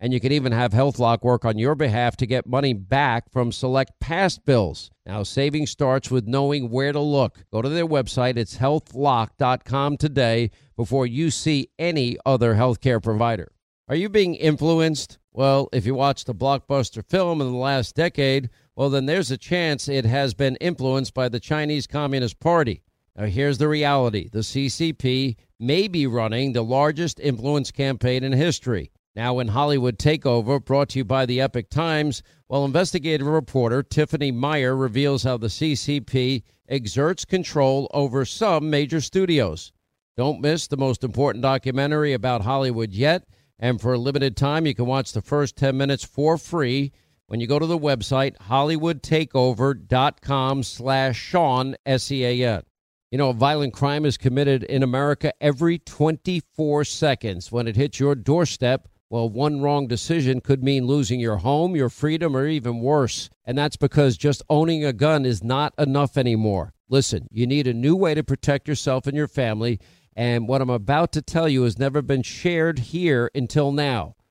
And you can even have HealthLock work on your behalf to get money back from select past bills. Now, saving starts with knowing where to look. Go to their website, it's healthlock.com today before you see any other healthcare provider. Are you being influenced? Well, if you watched a blockbuster film in the last decade, well, then there's a chance it has been influenced by the Chinese Communist Party. Now, here's the reality the CCP may be running the largest influence campaign in history. Now, in Hollywood Takeover, brought to you by the Epoch Times, well, investigative reporter Tiffany Meyer reveals how the CCP exerts control over some major studios. Don't miss the most important documentary about Hollywood yet. And for a limited time, you can watch the first 10 minutes for free when you go to the website hollywoodtakeover.com slash sean s-e-a-n you know a violent crime is committed in america every 24 seconds when it hits your doorstep well one wrong decision could mean losing your home your freedom or even worse. And that's because just owning a gun is not enough anymore. Listen you need a new way to protect yourself and your family. And what i'm about to tell you has never been shared here until now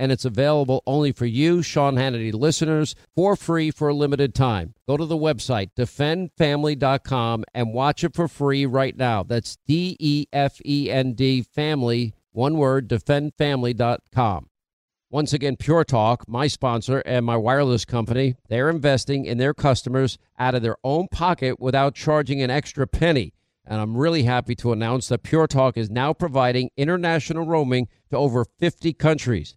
and it's available only for you, Sean Hannity listeners, for free for a limited time. Go to the website, defendfamily.com, and watch it for free right now. That's D E F E N D family, one word, defendfamily.com. Once again, Pure Talk, my sponsor and my wireless company, they're investing in their customers out of their own pocket without charging an extra penny. And I'm really happy to announce that Pure Talk is now providing international roaming to over 50 countries.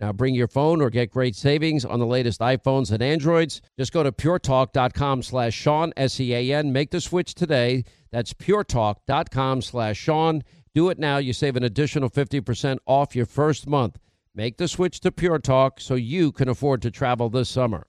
Now bring your phone or get great savings on the latest iPhones and Androids. Just go to puretalk.com slash Sean, S-E-A-N. Make the switch today. That's puretalk.com slash Sean. Do it now. You save an additional 50% off your first month. Make the switch to Pure Talk so you can afford to travel this summer.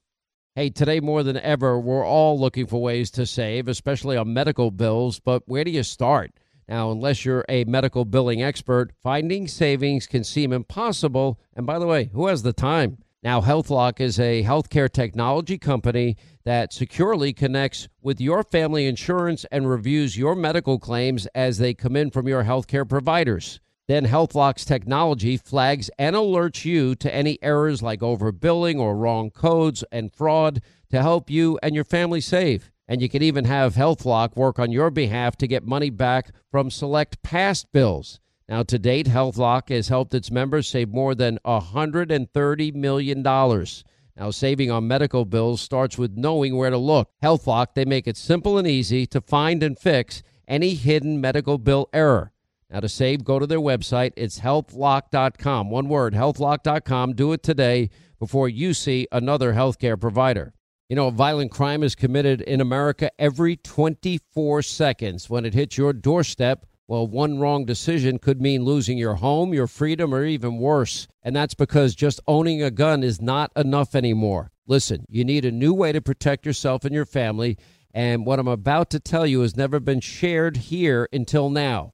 Hey, today more than ever, we're all looking for ways to save, especially on medical bills, but where do you start? Now, unless you're a medical billing expert, finding savings can seem impossible. And by the way, who has the time? Now, HealthLock is a healthcare technology company that securely connects with your family insurance and reviews your medical claims as they come in from your healthcare providers. Then HealthLock's technology flags and alerts you to any errors like overbilling or wrong codes and fraud to help you and your family save. And you can even have HealthLock work on your behalf to get money back from select past bills. Now, to date, HealthLock has helped its members save more than $130 million. Now, saving on medical bills starts with knowing where to look. HealthLock, they make it simple and easy to find and fix any hidden medical bill error. Now, to save, go to their website. It's healthlock.com. One word, healthlock.com. Do it today before you see another healthcare provider. You know, a violent crime is committed in America every 24 seconds. When it hits your doorstep, well, one wrong decision could mean losing your home, your freedom, or even worse. And that's because just owning a gun is not enough anymore. Listen, you need a new way to protect yourself and your family. And what I'm about to tell you has never been shared here until now.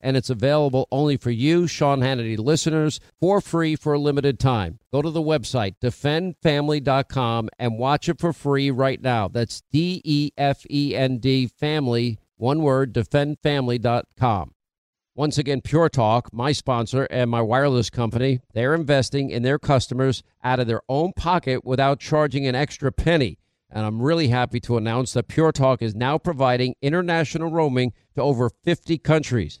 and it's available only for you, Sean Hannity listeners, for free for a limited time. Go to the website, defendfamily.com, and watch it for free right now. That's D E F E N D family, one word, defendfamily.com. Once again, Pure Talk, my sponsor and my wireless company, they're investing in their customers out of their own pocket without charging an extra penny. And I'm really happy to announce that Pure Talk is now providing international roaming to over 50 countries.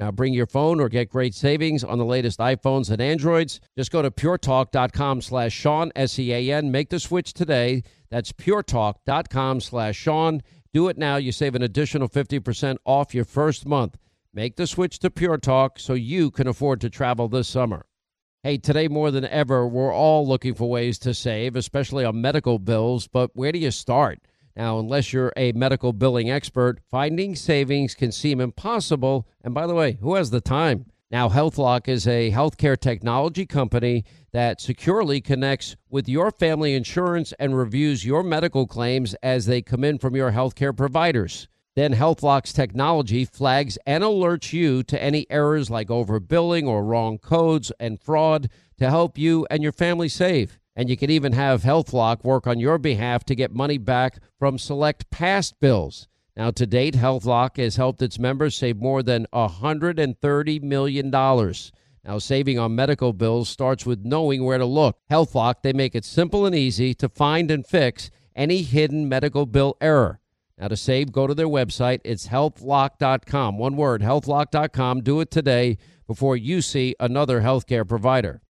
Now bring your phone or get great savings on the latest iPhones and Androids. Just go to puretalk.com slash Sean, S-E-A-N. Make the switch today. That's puretalk.com slash Sean. Do it now. You save an additional 50% off your first month. Make the switch to Pure Talk so you can afford to travel this summer. Hey, today more than ever, we're all looking for ways to save, especially on medical bills, but where do you start? Now, unless you're a medical billing expert, finding savings can seem impossible. And by the way, who has the time? Now, HealthLock is a healthcare technology company that securely connects with your family insurance and reviews your medical claims as they come in from your healthcare providers. Then HealthLock's technology flags and alerts you to any errors like overbilling or wrong codes and fraud to help you and your family save. And you can even have HealthLock work on your behalf to get money back from select past bills. Now, to date, HealthLock has helped its members save more than $130 million. Now, saving on medical bills starts with knowing where to look. HealthLock, they make it simple and easy to find and fix any hidden medical bill error. Now, to save, go to their website. It's healthlock.com. One word, healthlock.com. Do it today before you see another healthcare provider.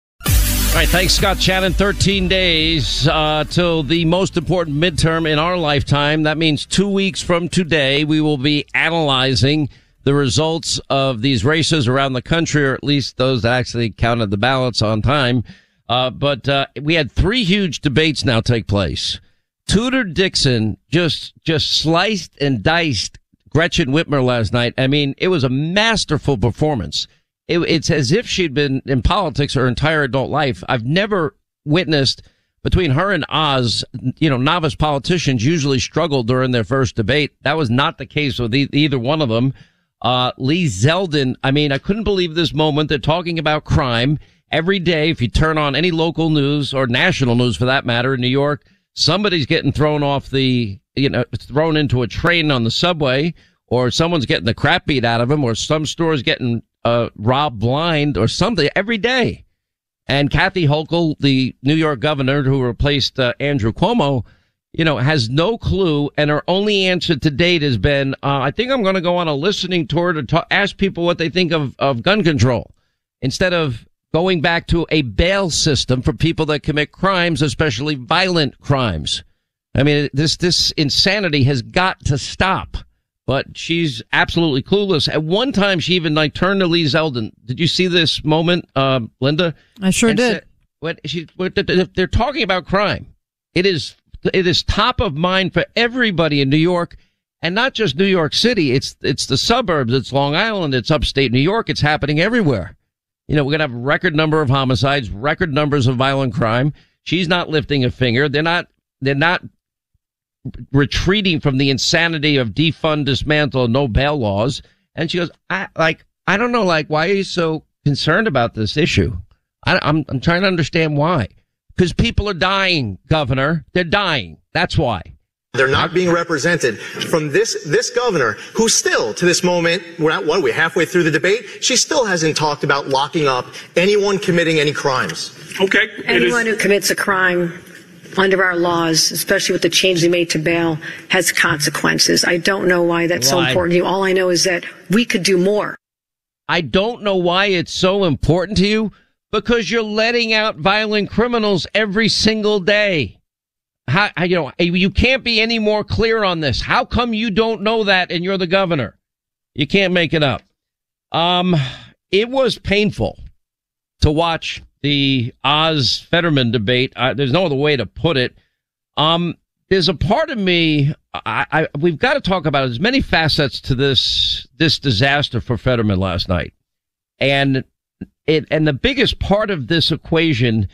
All right, thanks, Scott Shannon. 13 days uh, till the most important midterm in our lifetime. That means two weeks from today, we will be analyzing the results of these races around the country, or at least those that actually counted the ballots on time. Uh, but uh, we had three huge debates now take place. Tudor Dixon just just sliced and diced Gretchen Whitmer last night. I mean, it was a masterful performance it, it's as if she'd been in politics her entire adult life. I've never witnessed between her and Oz, you know, novice politicians usually struggle during their first debate. That was not the case with e- either one of them. Uh, Lee Zeldin, I mean, I couldn't believe this moment. They're talking about crime every day. If you turn on any local news or national news for that matter in New York, somebody's getting thrown off the, you know, thrown into a train on the subway or someone's getting the crap beat out of them or some store's getting uh, Rob Blind or something every day. And Kathy Hochul, the New York governor who replaced uh, Andrew Cuomo, you know, has no clue. And her only answer to date has been, uh, I think I'm going to go on a listening tour to talk, ask people what they think of, of gun control instead of going back to a bail system for people that commit crimes, especially violent crimes. I mean, this, this insanity has got to stop but she's absolutely clueless. At one time, she even like turned to Lee Zeldin. Did you see this moment, uh, Linda? I sure did. Said, what she, what, they're talking about crime. It is, it is top of mind for everybody in New York, and not just New York City. It's it's the suburbs. It's Long Island. It's upstate New York. It's happening everywhere. You know, we're gonna have record number of homicides, record numbers of violent crime. She's not lifting a finger. They're not. They're not retreating from the insanity of defund, dismantle, no bail laws. And she goes, I like, I don't know, like, why are you so concerned about this issue? I, I'm, I'm trying to understand why. Because people are dying, Governor. They're dying. That's why. They're not being represented from this this governor, who still, to this moment, we're at what are we halfway through the debate? She still hasn't talked about locking up anyone committing any crimes. Okay. Anyone who commits a crime under our laws, especially with the change they made to bail, has consequences. I don't know why that's so important to you. All I know is that we could do more. I don't know why it's so important to you because you're letting out violent criminals every single day. How, you know, you can't be any more clear on this. How come you don't know that and you're the governor? You can't make it up. Um, it was painful to watch the Oz Fetterman debate. Uh, there's no other way to put it. Um, there's a part of me. I, I we've got to talk about as many facets to this this disaster for Fetterman last night, and it and the biggest part of this equation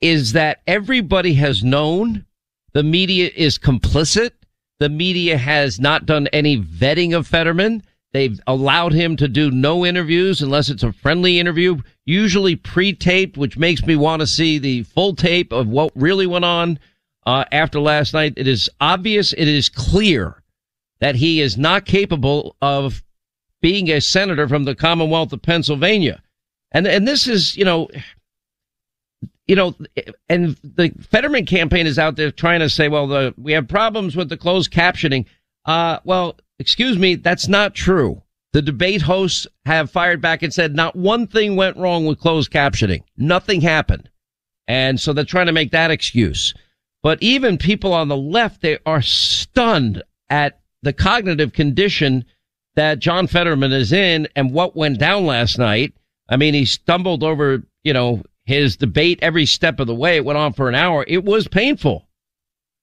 is that everybody has known the media is complicit. The media has not done any vetting of Fetterman. They've allowed him to do no interviews unless it's a friendly interview, usually pre-taped, which makes me want to see the full tape of what really went on uh, after last night. It is obvious, it is clear that he is not capable of being a senator from the Commonwealth of Pennsylvania. And and this is, you know, you know, and the Fetterman campaign is out there trying to say, well, the, we have problems with the closed captioning. Uh, well, excuse me, that's not true. The debate hosts have fired back and said not one thing went wrong with closed captioning. Nothing happened. And so they're trying to make that excuse. But even people on the left, they are stunned at the cognitive condition that John Fetterman is in and what went down last night. I mean, he stumbled over, you know, his debate every step of the way. It went on for an hour. It was painful.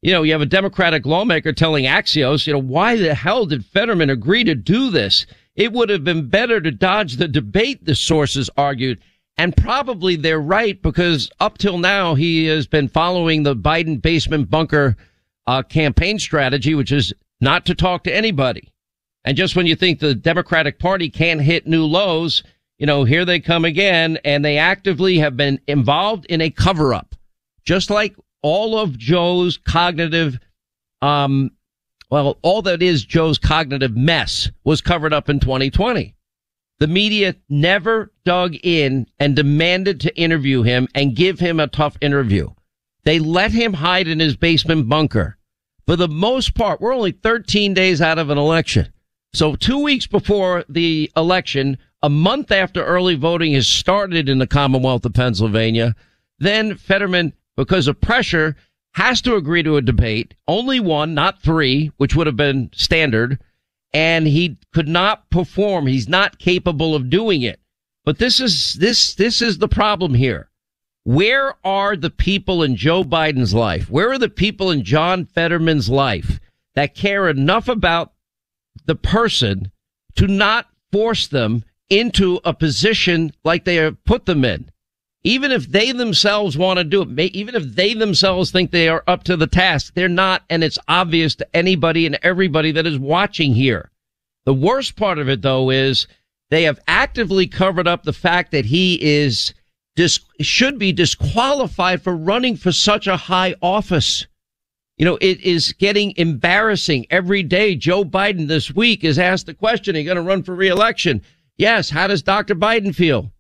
You know, you have a Democratic lawmaker telling Axios, you know, why the hell did Fetterman agree to do this? It would have been better to dodge the debate, the sources argued. And probably they're right because up till now he has been following the Biden basement bunker uh, campaign strategy, which is not to talk to anybody. And just when you think the Democratic Party can't hit new lows, you know, here they come again, and they actively have been involved in a cover up, just like all of Joe's cognitive, um, well, all that is Joe's cognitive mess was covered up in 2020. The media never dug in and demanded to interview him and give him a tough interview. They let him hide in his basement bunker. For the most part, we're only 13 days out of an election. So two weeks before the election, a month after early voting has started in the Commonwealth of Pennsylvania, then Fetterman because of pressure, has to agree to a debate. Only one, not three, which would have been standard. And he could not perform. He's not capable of doing it. But this is, this, this is the problem here. Where are the people in Joe Biden's life? Where are the people in John Fetterman's life that care enough about the person to not force them into a position like they have put them in? Even if they themselves want to do it, even if they themselves think they are up to the task, they're not. And it's obvious to anybody and everybody that is watching here. The worst part of it though is they have actively covered up the fact that he is dis- should be disqualified for running for such a high office. You know, it is getting embarrassing every day. Joe Biden this week is asked the question, are you going to run for reelection? Yes. How does Dr. Biden feel?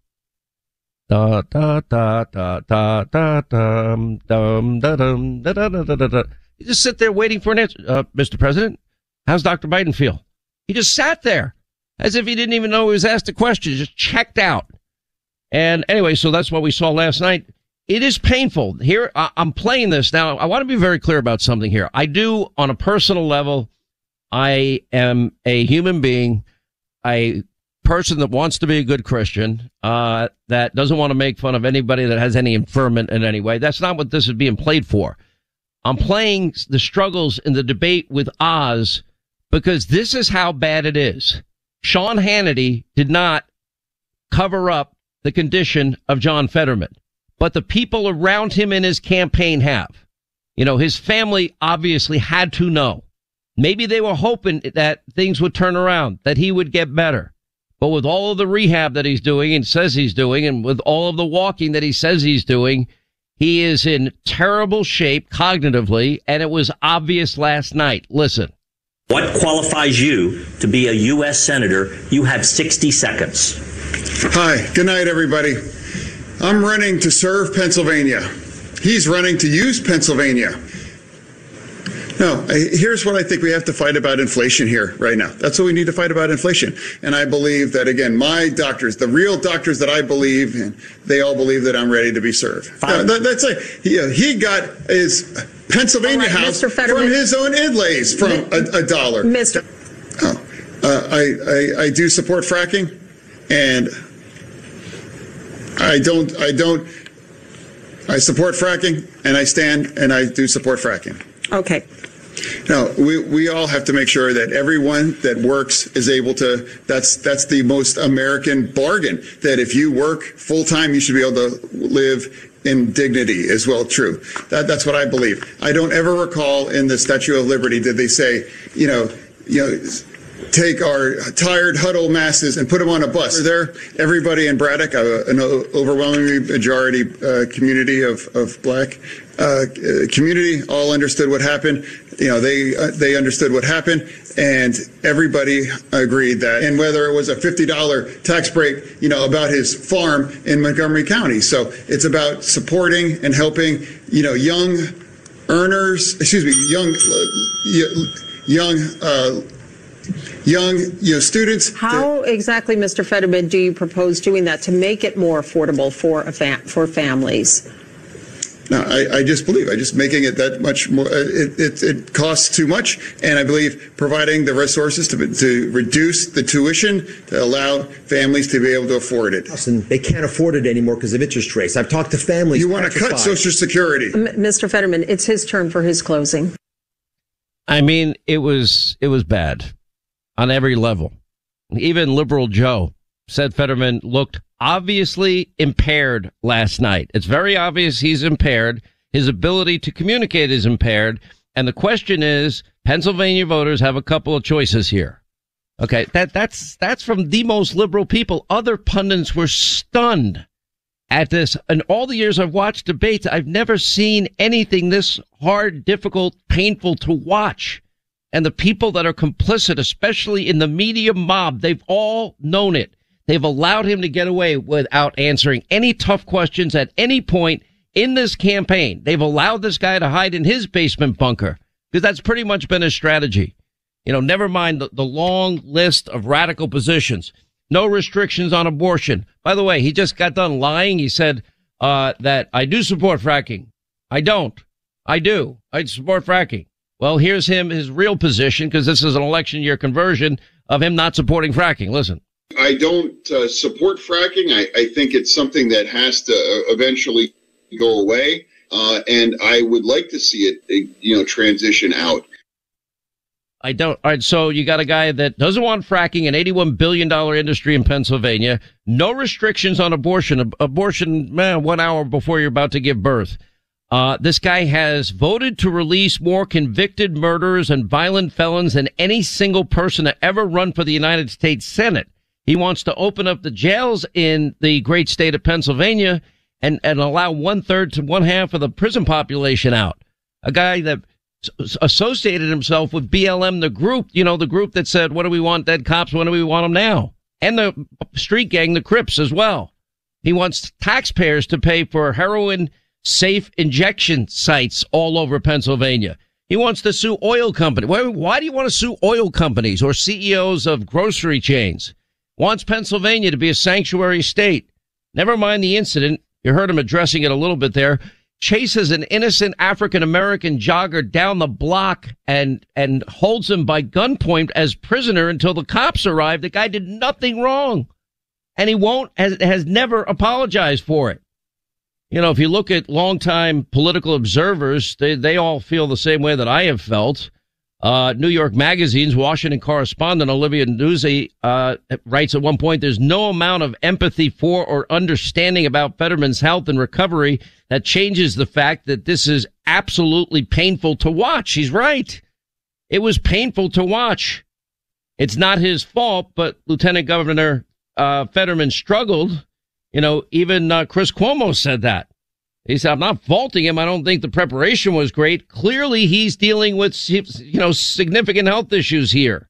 Da da da da da da dum dum da dum da da da da da. You just sit there waiting for an answer. Uh, Mr. President, how's Dr. Biden feel? He just sat there as if he didn't even know he was asked a question, just checked out. And anyway, so that's what we saw last night. It is painful. Here, I'm playing this now. I want to be very clear about something here. I do, on a personal level, I am a human being. I person that wants to be a good Christian, uh, that doesn't want to make fun of anybody that has any infirmment in any way. That's not what this is being played for. I'm playing the struggles in the debate with Oz because this is how bad it is. Sean Hannity did not cover up the condition of John Fetterman, but the people around him in his campaign have. You know, his family obviously had to know. Maybe they were hoping that things would turn around, that he would get better. But with all of the rehab that he's doing and says he's doing, and with all of the walking that he says he's doing, he is in terrible shape cognitively, and it was obvious last night. Listen. What qualifies you to be a U.S. Senator? You have 60 seconds. Hi, good night, everybody. I'm running to serve Pennsylvania. he's running to use Pennsylvania. No, here's what I think we have to fight about inflation here right now. That's what we need to fight about inflation. And I believe that, again, my doctors, the real doctors that I believe in, they all believe that I'm ready to be served. Now, that, that's it. He, uh, he got his Pennsylvania right, house from his own inlays from a, a dollar. Mr. Oh, uh, I, I, I do support fracking, and I don't, I don't, I support fracking, and I stand and I do support fracking. Okay. No, we, we all have to make sure that everyone that works is able to, that's, that's the most American bargain, that if you work full time, you should be able to live in dignity as well true. That, that's what I believe. I don't ever recall in the Statue of Liberty did they say, you know, you know, take our tired huddle masses and put them on a bus. There, everybody in Braddock, uh, an overwhelming majority uh, community of, of black uh, community, all understood what happened. You know, they uh, they understood what happened, and everybody agreed that. And whether it was a fifty dollar tax break, you know, about his farm in Montgomery County. So it's about supporting and helping, you know, young earners. Excuse me, young uh, young uh, young you know students. How exactly, Mr. Fetterman, do you propose doing that to make it more affordable for fam- for families? No, I, I, just believe I just making it that much more. Uh, it, it, it, costs too much, and I believe providing the resources to to reduce the tuition to allow families to be able to afford it. And they can't afford it anymore because of interest rates. I've talked to families. You want to cut Social Security, M- Mr. Fetterman? It's his turn for his closing. I mean, it was it was bad on every level. Even liberal Joe said Fetterman looked obviously impaired last night. It's very obvious he's impaired. His ability to communicate is impaired. And the question is, Pennsylvania voters have a couple of choices here. Okay. That, that's, that's from the most liberal people. Other pundits were stunned at this. And all the years I've watched debates, I've never seen anything this hard, difficult, painful to watch and the people that are complicit, especially in the media mob, they've all known it. They've allowed him to get away without answering any tough questions at any point in this campaign. They've allowed this guy to hide in his basement bunker because that's pretty much been his strategy. You know, never mind the, the long list of radical positions. No restrictions on abortion. By the way, he just got done lying. He said, uh, that I do support fracking. I don't. I do. I support fracking. Well, here's him, his real position, because this is an election year conversion of him not supporting fracking. Listen. I don't uh, support fracking. I, I, think it's something that has to uh, eventually go away. Uh, and I would like to see it, uh, you know, transition out. I don't. All right. So you got a guy that doesn't want fracking, an $81 billion industry in Pennsylvania, no restrictions on abortion, abortion, man, one hour before you're about to give birth. Uh, this guy has voted to release more convicted murderers and violent felons than any single person to ever run for the United States Senate. He wants to open up the jails in the great state of Pennsylvania and, and allow one third to one half of the prison population out. A guy that associated himself with BLM, the group, you know, the group that said, what do we want dead cops? When do we want them now? And the street gang, the Crips as well. He wants taxpayers to pay for heroin safe injection sites all over Pennsylvania. He wants to sue oil companies. Why, why do you want to sue oil companies or CEOs of grocery chains? Wants Pennsylvania to be a sanctuary state. Never mind the incident. You heard him addressing it a little bit there. Chases an innocent African American jogger down the block and, and holds him by gunpoint as prisoner until the cops arrive. The guy did nothing wrong and he won't, has, has never apologized for it you know, if you look at longtime political observers, they, they all feel the same way that I have felt. Uh, New York Magazine's Washington correspondent Olivia Nuzzi uh, writes at one point, there's no amount of empathy for or understanding about Fetterman's health and recovery that changes the fact that this is absolutely painful to watch. She's right. It was painful to watch. It's not his fault, but Lieutenant Governor uh, Fetterman struggled you know, even uh, Chris Cuomo said that. He said, I'm not faulting him. I don't think the preparation was great. Clearly, he's dealing with, you know, significant health issues here.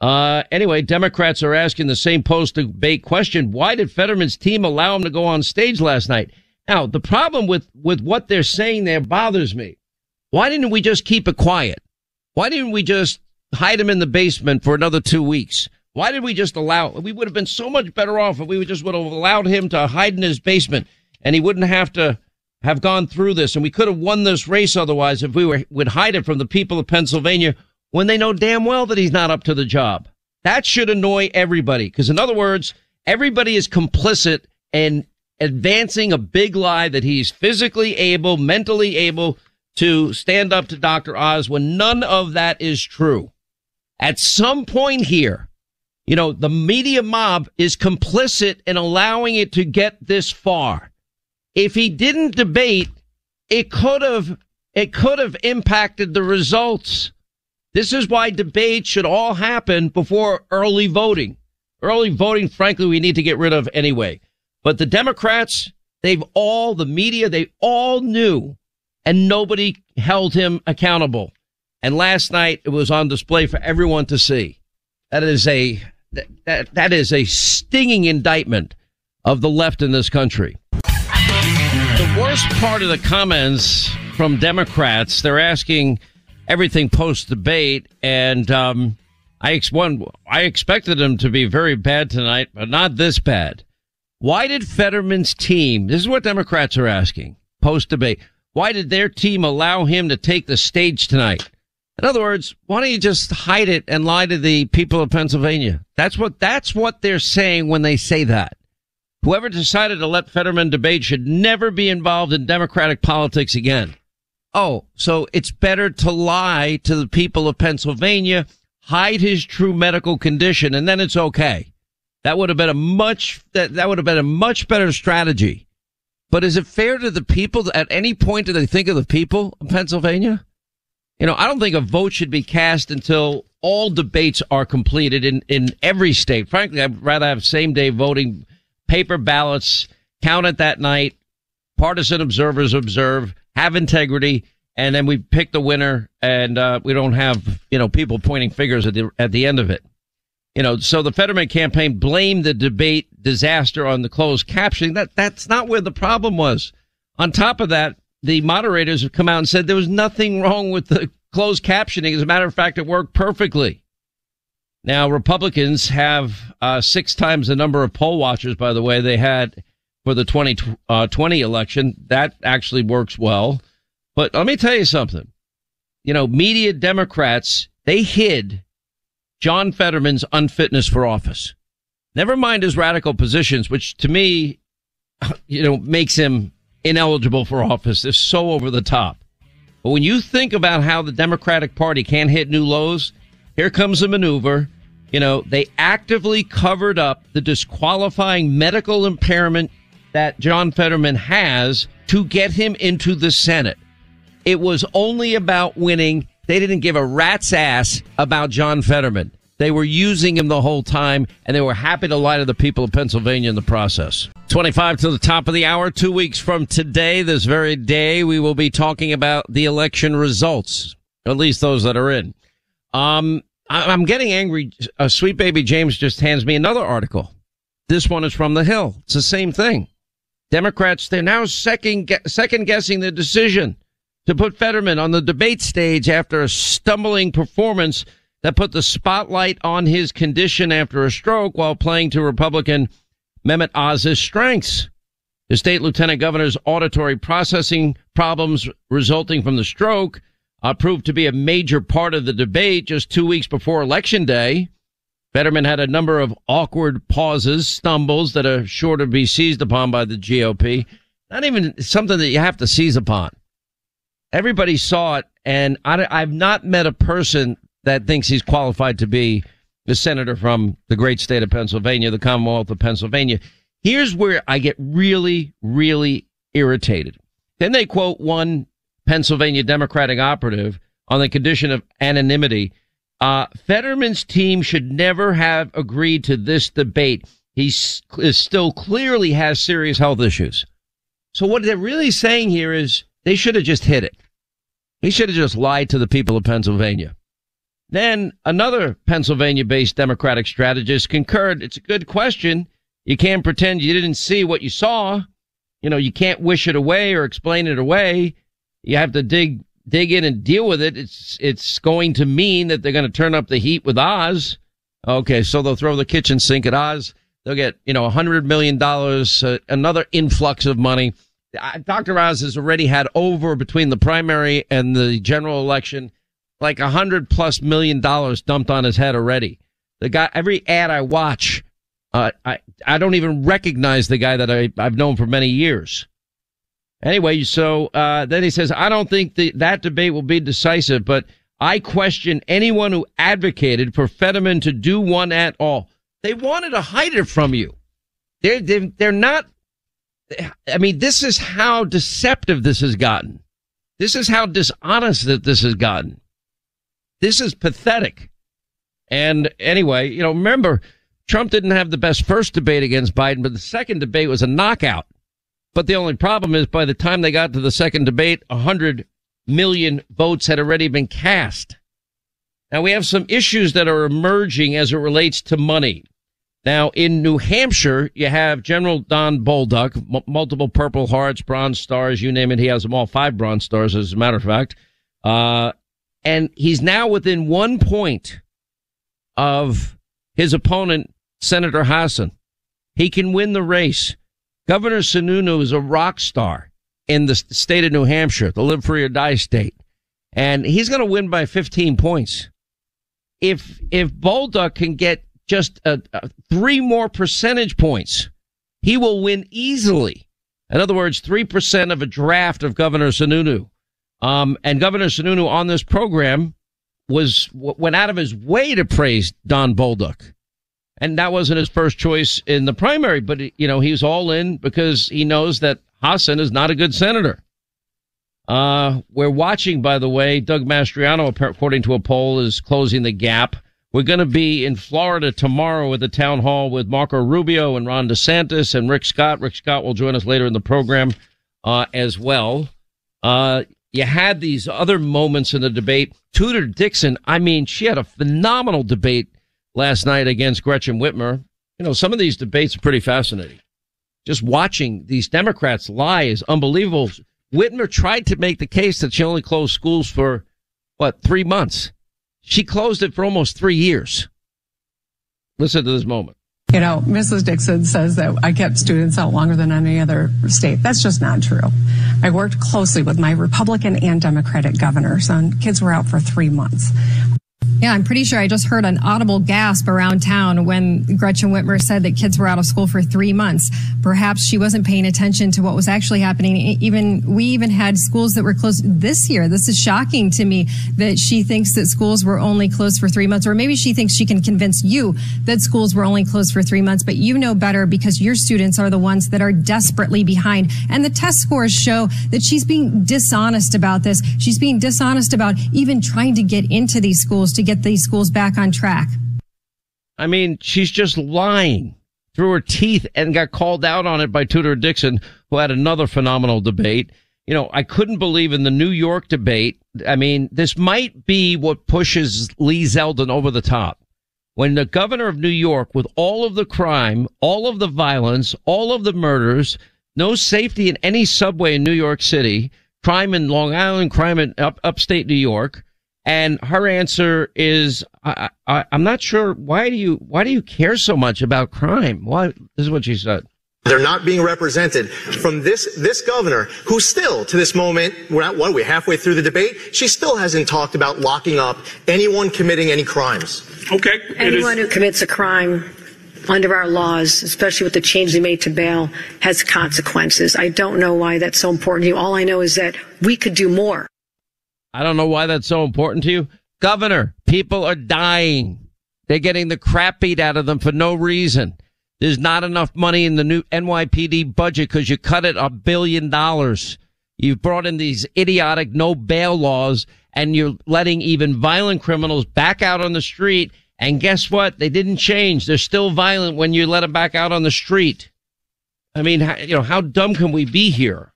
Uh, anyway, Democrats are asking the same post debate question. Why did Fetterman's team allow him to go on stage last night? Now, the problem with, with what they're saying there bothers me. Why didn't we just keep it quiet? Why didn't we just hide him in the basement for another two weeks? Why did we just allow, we would have been so much better off if we just would have allowed him to hide in his basement and he wouldn't have to have gone through this. And we could have won this race otherwise if we were, would hide it from the people of Pennsylvania when they know damn well that he's not up to the job. That should annoy everybody. Because in other words, everybody is complicit in advancing a big lie that he's physically able, mentally able to stand up to Dr. Oz when none of that is true. At some point here, you know, the media mob is complicit in allowing it to get this far. If he didn't debate, it could have, it could have impacted the results. This is why debates should all happen before early voting. Early voting, frankly, we need to get rid of anyway. But the Democrats, they've all, the media, they all knew and nobody held him accountable. And last night it was on display for everyone to see. That is a, that, that is a stinging indictment of the left in this country. Part of the comments from Democrats, they're asking everything post debate and, um, I ex- one, I expected them to be very bad tonight, but not this bad. Why did Fetterman's team, this is what Democrats are asking post debate, why did their team allow him to take the stage tonight? In other words, why don't you just hide it and lie to the people of Pennsylvania? That's what, that's what they're saying when they say that. Whoever decided to let Fetterman debate should never be involved in Democratic politics again. Oh, so it's better to lie to the people of Pennsylvania, hide his true medical condition, and then it's okay. That would have been a much that that would have been a much better strategy. But is it fair to the people? At any point, do they think of the people of Pennsylvania? You know, I don't think a vote should be cast until all debates are completed in in every state. Frankly, I'd rather have same day voting, paper ballots, count it that night, partisan observers observe, have integrity, and then we pick the winner, and uh, we don't have you know people pointing fingers at the at the end of it. You know, so the Fetterman campaign blamed the debate disaster on the closed captioning. That that's not where the problem was. On top of that, the moderators have come out and said there was nothing wrong with the closed captioning. As a matter of fact, it worked perfectly. Now, Republicans have uh, six times the number of poll watchers, by the way, they had for the 2020 uh, election. That actually works well. But let me tell you something. You know, media Democrats, they hid John Fetterman's unfitness for office. Never mind his radical positions, which to me, you know, makes him ineligible for office. They're so over the top. But when you think about how the Democratic Party can hit new lows, here comes a maneuver. You know, they actively covered up the disqualifying medical impairment that John Fetterman has to get him into the Senate. It was only about winning they didn't give a rat's ass about John Fetterman. They were using him the whole time, and they were happy to lie to the people of Pennsylvania in the process. 25 to the top of the hour, two weeks from today, this very day, we will be talking about the election results, at least those that are in. Um, I, am getting angry. Uh, Sweet Baby James just hands me another article. This one is from The Hill. It's the same thing. Democrats, they're now second, second guessing the decision to put Fetterman on the debate stage after a stumbling performance that put the spotlight on his condition after a stroke while playing to Republican Mehmet Oz's strengths. The state lieutenant governor's auditory processing problems resulting from the stroke uh, proved to be a major part of the debate just two weeks before election day. Fetterman had a number of awkward pauses, stumbles that are sure to be seized upon by the GOP. Not even something that you have to seize upon everybody saw it, and I, I've not met a person that thinks he's qualified to be the senator from the great state of Pennsylvania, the Commonwealth of Pennsylvania. Here's where I get really, really irritated. Then they quote one Pennsylvania Democratic operative on the condition of anonymity. Uh, Fetterman's team should never have agreed to this debate. He still clearly has serious health issues. So what they're really saying here is they should have just hit it. He should have just lied to the people of Pennsylvania. Then another Pennsylvania based Democratic strategist concurred. It's a good question. You can't pretend you didn't see what you saw. You know, you can't wish it away or explain it away. You have to dig, dig in and deal with it. It's, it's going to mean that they're going to turn up the heat with Oz. Okay. So they'll throw the kitchen sink at Oz. They'll get, you know, a hundred million dollars, uh, another influx of money. Dr. Oz has already had over between the primary and the general election, like a hundred plus million dollars dumped on his head already. The guy, every ad I watch, uh, I, I don't even recognize the guy that I, I've known for many years. Anyway, so, uh, then he says, I don't think that debate will be decisive, but I question anyone who advocated for Fetterman to do one at all. They wanted to hide it from you. They're, they're, they're not I mean, this is how deceptive this has gotten. This is how dishonest that this has gotten. This is pathetic. And anyway, you know, remember, Trump didn't have the best first debate against Biden, but the second debate was a knockout. But the only problem is by the time they got to the second debate, a hundred million votes had already been cast. Now we have some issues that are emerging as it relates to money. Now, in New Hampshire, you have General Don Bolduc, m- multiple Purple Hearts, Bronze Stars, you name it. He has them all, five Bronze Stars, as a matter of fact. Uh, and he's now within one point of his opponent, Senator Hassan. He can win the race. Governor Sununu is a rock star in the state of New Hampshire, the live free or die state. And he's going to win by 15 points. If, if Bolduc can get just uh, uh, three more percentage points, he will win easily. In other words, 3% of a draft of Governor Sununu. Um, and Governor Sununu on this program was, went out of his way to praise Don Bolduc. And that wasn't his first choice in the primary, but you know, he's all in because he knows that Hassan is not a good senator. Uh, we're watching, by the way, Doug Mastriano, according to a poll, is closing the gap we're going to be in Florida tomorrow at the town hall with Marco Rubio and Ron DeSantis and Rick Scott. Rick Scott will join us later in the program uh, as well. Uh, you had these other moments in the debate. Tudor Dixon, I mean, she had a phenomenal debate last night against Gretchen Whitmer. You know, some of these debates are pretty fascinating. Just watching these Democrats lie is unbelievable. Whitmer tried to make the case that she only closed schools for what, three months. She closed it for almost three years. Listen to this moment. You know, Mrs. Dixon says that I kept students out longer than any other state. That's just not true. I worked closely with my Republican and Democratic governors, and kids were out for three months. Yeah, I'm pretty sure I just heard an audible gasp around town when Gretchen Whitmer said that kids were out of school for three months. Perhaps she wasn't paying attention to what was actually happening. Even we even had schools that were closed this year. This is shocking to me that she thinks that schools were only closed for three months, or maybe she thinks she can convince you that schools were only closed for three months. But you know better because your students are the ones that are desperately behind, and the test scores show that she's being dishonest about this. She's being dishonest about even trying to get into these schools to get these schools back on track. I mean, she's just lying through her teeth and got called out on it by Tudor Dixon, who had another phenomenal debate. You know, I couldn't believe in the New York debate. I mean, this might be what pushes Lee Zeldin over the top. When the governor of New York, with all of the crime, all of the violence, all of the murders, no safety in any subway in New York City, crime in Long Island, crime in up, upstate New York, and her answer is, I, I, I'm not sure. Why do you, why do you care so much about crime? Why? This is what she said. They're not being represented from this this governor, who still, to this moment, we're at what are we halfway through the debate? She still hasn't talked about locking up anyone committing any crimes. Okay. Anyone who commits a crime under our laws, especially with the change they made to bail, has consequences. I don't know why that's so important to you. All I know is that we could do more. I don't know why that's so important to you. Governor, people are dying. They're getting the crap beat out of them for no reason. There's not enough money in the new NYPD budget because you cut it a billion dollars. You've brought in these idiotic no bail laws and you're letting even violent criminals back out on the street. And guess what? They didn't change. They're still violent when you let them back out on the street. I mean, you know, how dumb can we be here?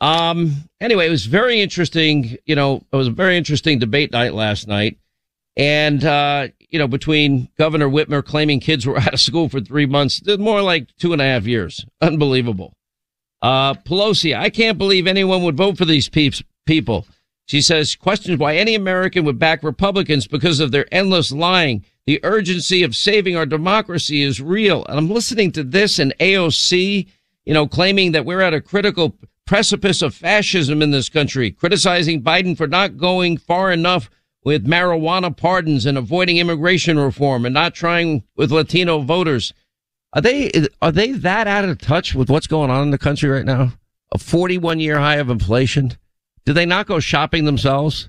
Um, anyway, it was very interesting. You know, it was a very interesting debate night last night. And, uh, you know, between Governor Whitmer claiming kids were out of school for three months, more like two and a half years. Unbelievable. Uh, Pelosi, I can't believe anyone would vote for these peeps, people. She says, questions why any American would back Republicans because of their endless lying. The urgency of saving our democracy is real. And I'm listening to this and AOC, you know, claiming that we're at a critical precipice of fascism in this country, criticizing Biden for not going far enough with marijuana pardons and avoiding immigration reform and not trying with Latino voters. Are they are they that out of touch with what's going on in the country right now? A 41 year high of inflation. Do they not go shopping themselves?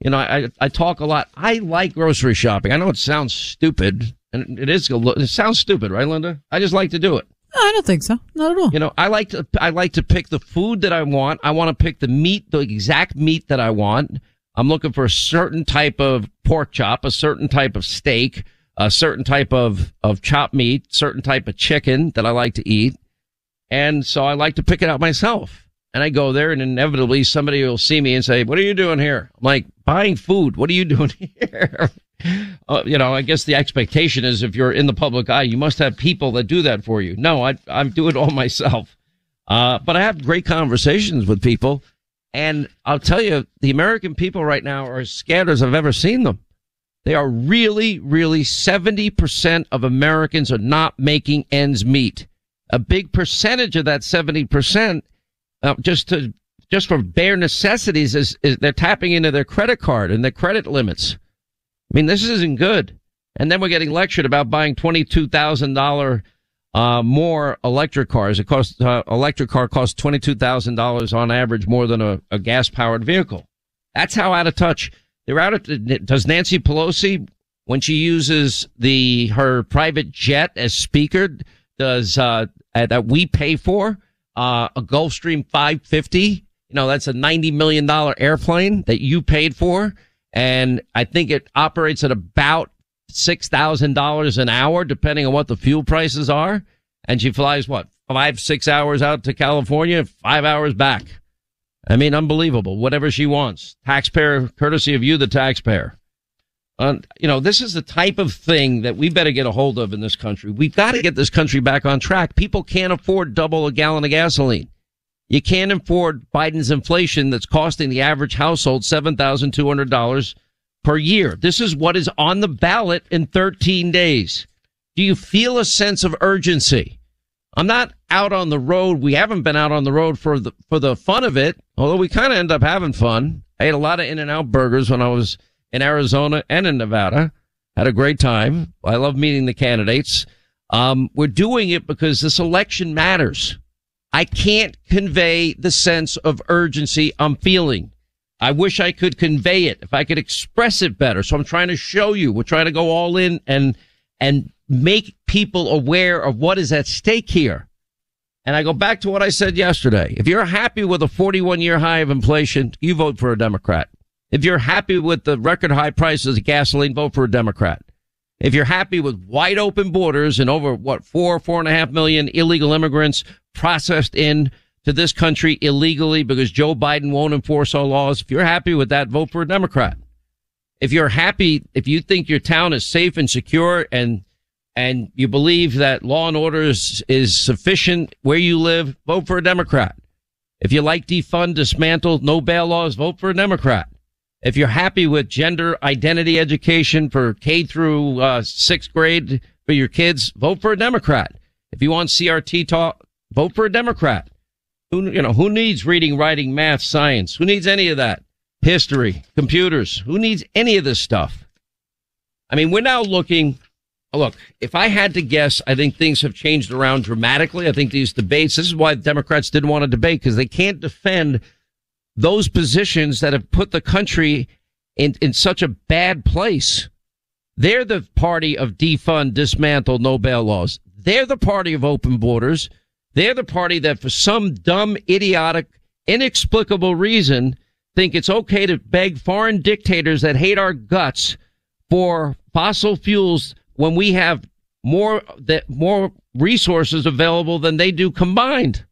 You know, I I talk a lot. I like grocery shopping. I know it sounds stupid, and it is. It sounds stupid, right, Linda? I just like to do it. I don't think so. Not at all. You know, I like to I like to pick the food that I want. I want to pick the meat, the exact meat that I want. I'm looking for a certain type of pork chop, a certain type of steak, a certain type of of chopped meat, certain type of chicken that I like to eat. And so I like to pick it out myself. And I go there and inevitably somebody will see me and say, what are you doing here? I'm like, buying food. What are you doing here? Uh, you know, I guess the expectation is if you're in the public eye, you must have people that do that for you. No, I, I do it all myself. Uh, but I have great conversations with people. And I'll tell you, the American people right now are as scared as I've ever seen them. They are really, really 70% of Americans are not making ends meet. A big percentage of that 70%, uh, just to, just for bare necessities is, is they're tapping into their credit card and their credit limits. I mean, this isn't good. And then we're getting lectured about buying $22,000 uh, more electric cars. It costs, uh, electric car costs $22,000 on average more than a, a gas powered vehicle. That's how out of touch. They're out of, does Nancy Pelosi, when she uses the, her private jet as speaker, does, uh, that we pay for, uh, a Gulfstream 550? You know, that's a $90 million airplane that you paid for. And I think it operates at about $6,000 an hour, depending on what the fuel prices are. And she flies what? Five, six hours out to California, five hours back. I mean, unbelievable. Whatever she wants. Taxpayer, courtesy of you, the taxpayer. You know, this is the type of thing that we better get a hold of in this country. We've got to get this country back on track. People can't afford double a gallon of gasoline. You can't afford Biden's inflation that's costing the average household $7,200 per year. This is what is on the ballot in 13 days. Do you feel a sense of urgency? I'm not out on the road. We haven't been out on the road for the, for the fun of it, although we kind of end up having fun. I ate a lot of In-N-Out burgers when I was in Arizona and in Nevada. Had a great time. I love meeting the candidates. Um, we're doing it because this election matters. I can't convey the sense of urgency I'm feeling. I wish I could convey it, if I could express it better. So I'm trying to show you. We're trying to go all in and, and make people aware of what is at stake here. And I go back to what I said yesterday. If you're happy with a 41 year high of inflation, you vote for a Democrat. If you're happy with the record high prices of gasoline, vote for a Democrat. If you're happy with wide open borders and over what four, four and a half million illegal immigrants processed in to this country illegally because Joe Biden won't enforce our laws. If you're happy with that, vote for a Democrat. If you're happy, if you think your town is safe and secure and and you believe that law and order is, is sufficient where you live, vote for a Democrat. If you like defund, dismantle, no bail laws, vote for a Democrat. If you're happy with gender identity education for K through uh, sixth grade for your kids, vote for a Democrat. If you want CRT talk, vote for a Democrat. Who, you know, who needs reading, writing, math, science? Who needs any of that? History, computers. Who needs any of this stuff? I mean, we're now looking, look, if I had to guess, I think things have changed around dramatically. I think these debates, this is why Democrats didn't want to debate because they can't defend those positions that have put the country in, in such a bad place. They're the party of defund, dismantle, no bail laws. They're the party of open borders. They're the party that for some dumb, idiotic, inexplicable reason think it's okay to beg foreign dictators that hate our guts for fossil fuels when we have more that more resources available than they do combined.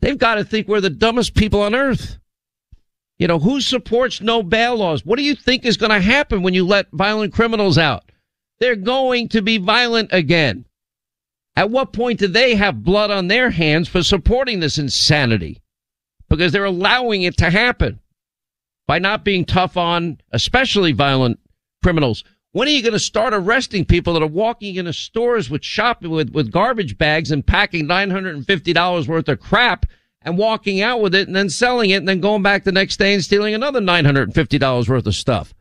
They've got to think we're the dumbest people on earth. You know, who supports no bail laws? What do you think is going to happen when you let violent criminals out? They're going to be violent again. At what point do they have blood on their hands for supporting this insanity? Because they're allowing it to happen by not being tough on especially violent criminals. When are you going to start arresting people that are walking into stores with shopping with, with garbage bags and packing $950 worth of crap and walking out with it and then selling it and then going back the next day and stealing another $950 worth of stuff?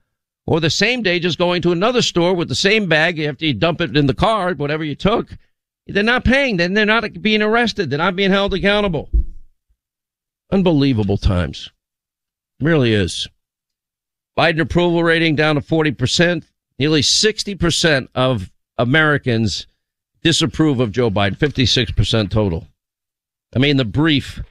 Or the same day just going to another store with the same bag after you dump it in the car, whatever you took. They're not paying. Then they're not being arrested. They're not being held accountable. Unbelievable times. Really is. Biden approval rating down to 40%. Nearly 60% of Americans disapprove of Joe Biden, 56% total. I mean, the brief,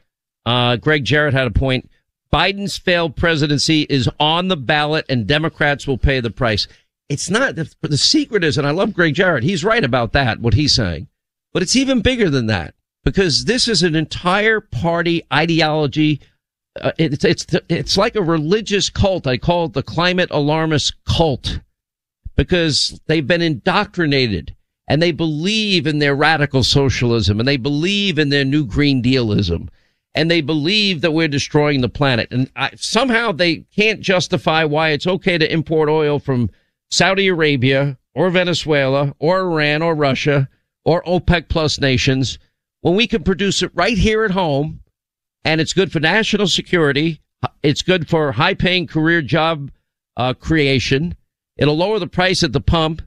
uh, Gregg Jarrett had a point. Biden's failed presidency is on the ballot and Democrats will pay the price. It's not, the, the secret is, and I love Gregg Jarrett. He's right about that, what he's saying. But it's even bigger than that because this is an entire party ideology. Uh, it's, it's, it's like a religious cult. I call it the climate alarmist cult because they've been indoctrinated and they believe in their radical socialism and they believe in their new green dealism and they believe that we're destroying the planet. And I, somehow they can't justify why it's okay to import oil from Saudi Arabia or Venezuela or Iran or Russia or OPEC plus nations when we can produce it right here at home and it's good for national security. It's good for high paying career job uh, creation. It'll lower the price at the pump.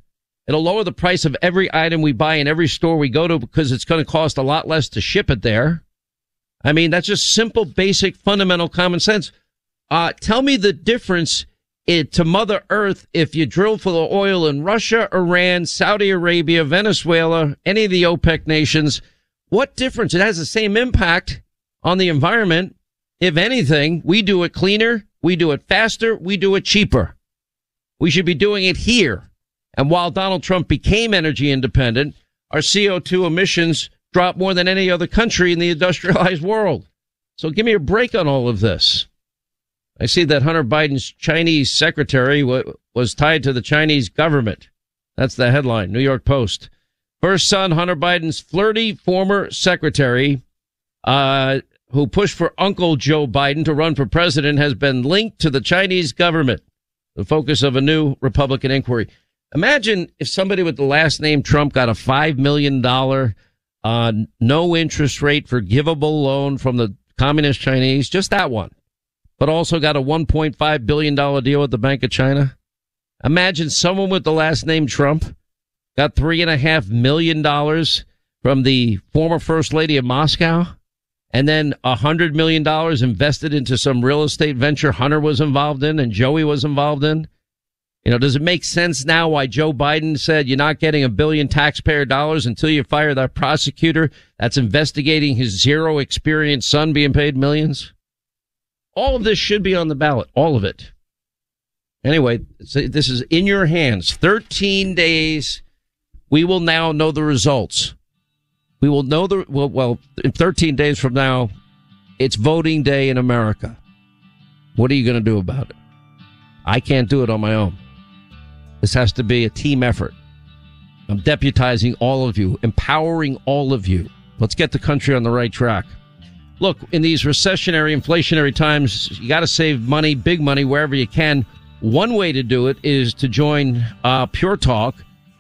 It'll lower the price of every item we buy in every store we go to because it's going to cost a lot less to ship it there. I mean, that's just simple, basic, fundamental common sense. Uh, tell me the difference it, to Mother Earth if you drill for the oil in Russia, Iran, Saudi Arabia, Venezuela, any of the OPEC nations. What difference? It has the same impact on the environment. If anything, we do it cleaner, we do it faster, we do it cheaper. We should be doing it here. And while Donald Trump became energy independent, our CO2 emissions dropped more than any other country in the industrialized world. So give me a break on all of this. I see that Hunter Biden's Chinese secretary w- was tied to the Chinese government. That's the headline, New York Post. First son, Hunter Biden's flirty former secretary, uh, who pushed for Uncle Joe Biden to run for president, has been linked to the Chinese government the focus of a new Republican inquiry. Imagine if somebody with the last name Trump got a $5 million, uh, no interest rate forgivable loan from the communist Chinese, just that one, but also got a $1.5 billion deal with the Bank of China. Imagine someone with the last name Trump got three and a half million dollars from the former first lady of Moscow and then a hundred million dollars invested into some real estate venture Hunter was involved in and Joey was involved in. You know, does it make sense now why Joe Biden said you're not getting a billion taxpayer dollars until you fire that prosecutor that's investigating his zero experience son being paid millions? All of this should be on the ballot. All of it. Anyway, this is in your hands. 13 days. We will now know the results. We will know the, well, well, in 13 days from now, it's voting day in America. What are you going to do about it? I can't do it on my own. This has to be a team effort. I'm deputizing all of you, empowering all of you. Let's get the country on the right track. Look, in these recessionary, inflationary times, you got to save money, big money, wherever you can. One way to do it is to join uh, Pure Talk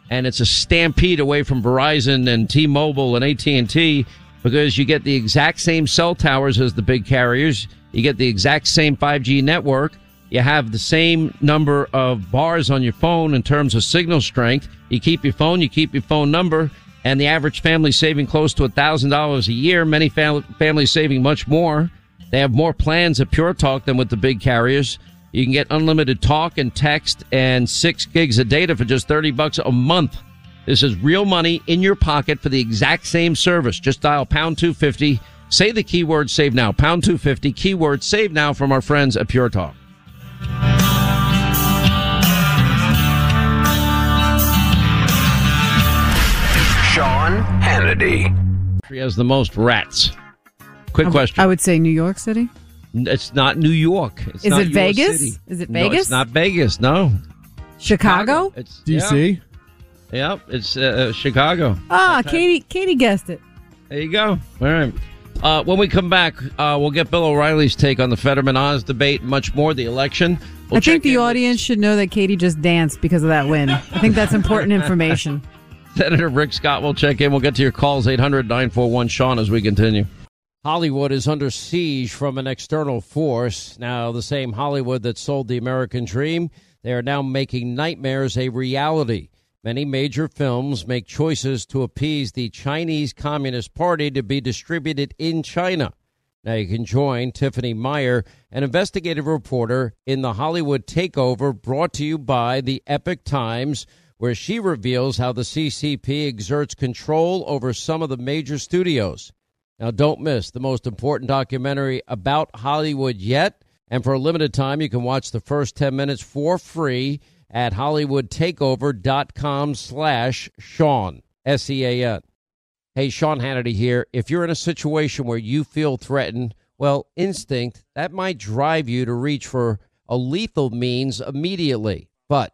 and it's a stampede away from Verizon and T-Mobile and AT&T because you get the exact same cell towers as the big carriers. You get the exact same 5G network. You have the same number of bars on your phone in terms of signal strength. You keep your phone, you keep your phone number, and the average family saving close to $1,000 a year. Many fam- families saving much more. They have more plans at Pure Talk than with the big carriers. You can get unlimited talk and text and six gigs of data for just 30 bucks a month. This is real money in your pocket for the exact same service. Just dial pound 250. Say the keyword save now. Pound 250. Keyword save now from our friends at Pure Talk. Sean He has the most rats. Quick question. I would say New York City. It's not New York. It's Is not it Vegas? city. Is it No, Vegas? it's not Vegas. No. Chicago? It's DC. Yep, it's uh, Chicago. Ah, Katie. Katie guessed it. There you go. All right. Uh, when we come back, uh, we'll get Bill O'Reilly's take on the Fetterman Oz debate, much more, the election. We'll I think the in with audience should know that Katie just danced because of that win. I think that's important information. Senator Rick Scott will check in. We'll get to your calls, 800 941 Sean, as we continue. Hollywood is under siege from an external force. Now, the same Hollywood that sold the American dream, they are now making nightmares a reality. Many major films make choices to appease the Chinese Communist Party to be distributed in China. Now you can join Tiffany Meyer, an investigative reporter in the Hollywood Takeover brought to you by the Epoch Times, where she reveals how the CCP exerts control over some of the major studios. Now don't miss the most important documentary about Hollywood yet, and for a limited time you can watch the first 10 minutes for free at hollywoodtakeover.com slash Sean, S-E-A-N. Hey, Sean Hannity here. If you're in a situation where you feel threatened, well, instinct, that might drive you to reach for a lethal means immediately. But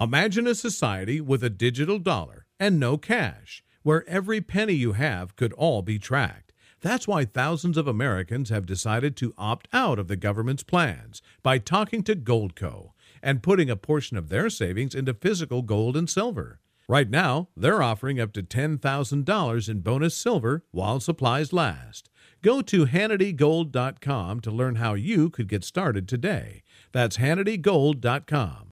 Imagine a society with a digital dollar and no cash, where every penny you have could all be tracked. That's why thousands of Americans have decided to opt out of the government's plans by talking to Goldco and putting a portion of their savings into physical gold and silver. Right now, they're offering up to $10,000 in bonus silver while supplies last. Go to HannityGold.com to learn how you could get started today. That's HannityGold.com.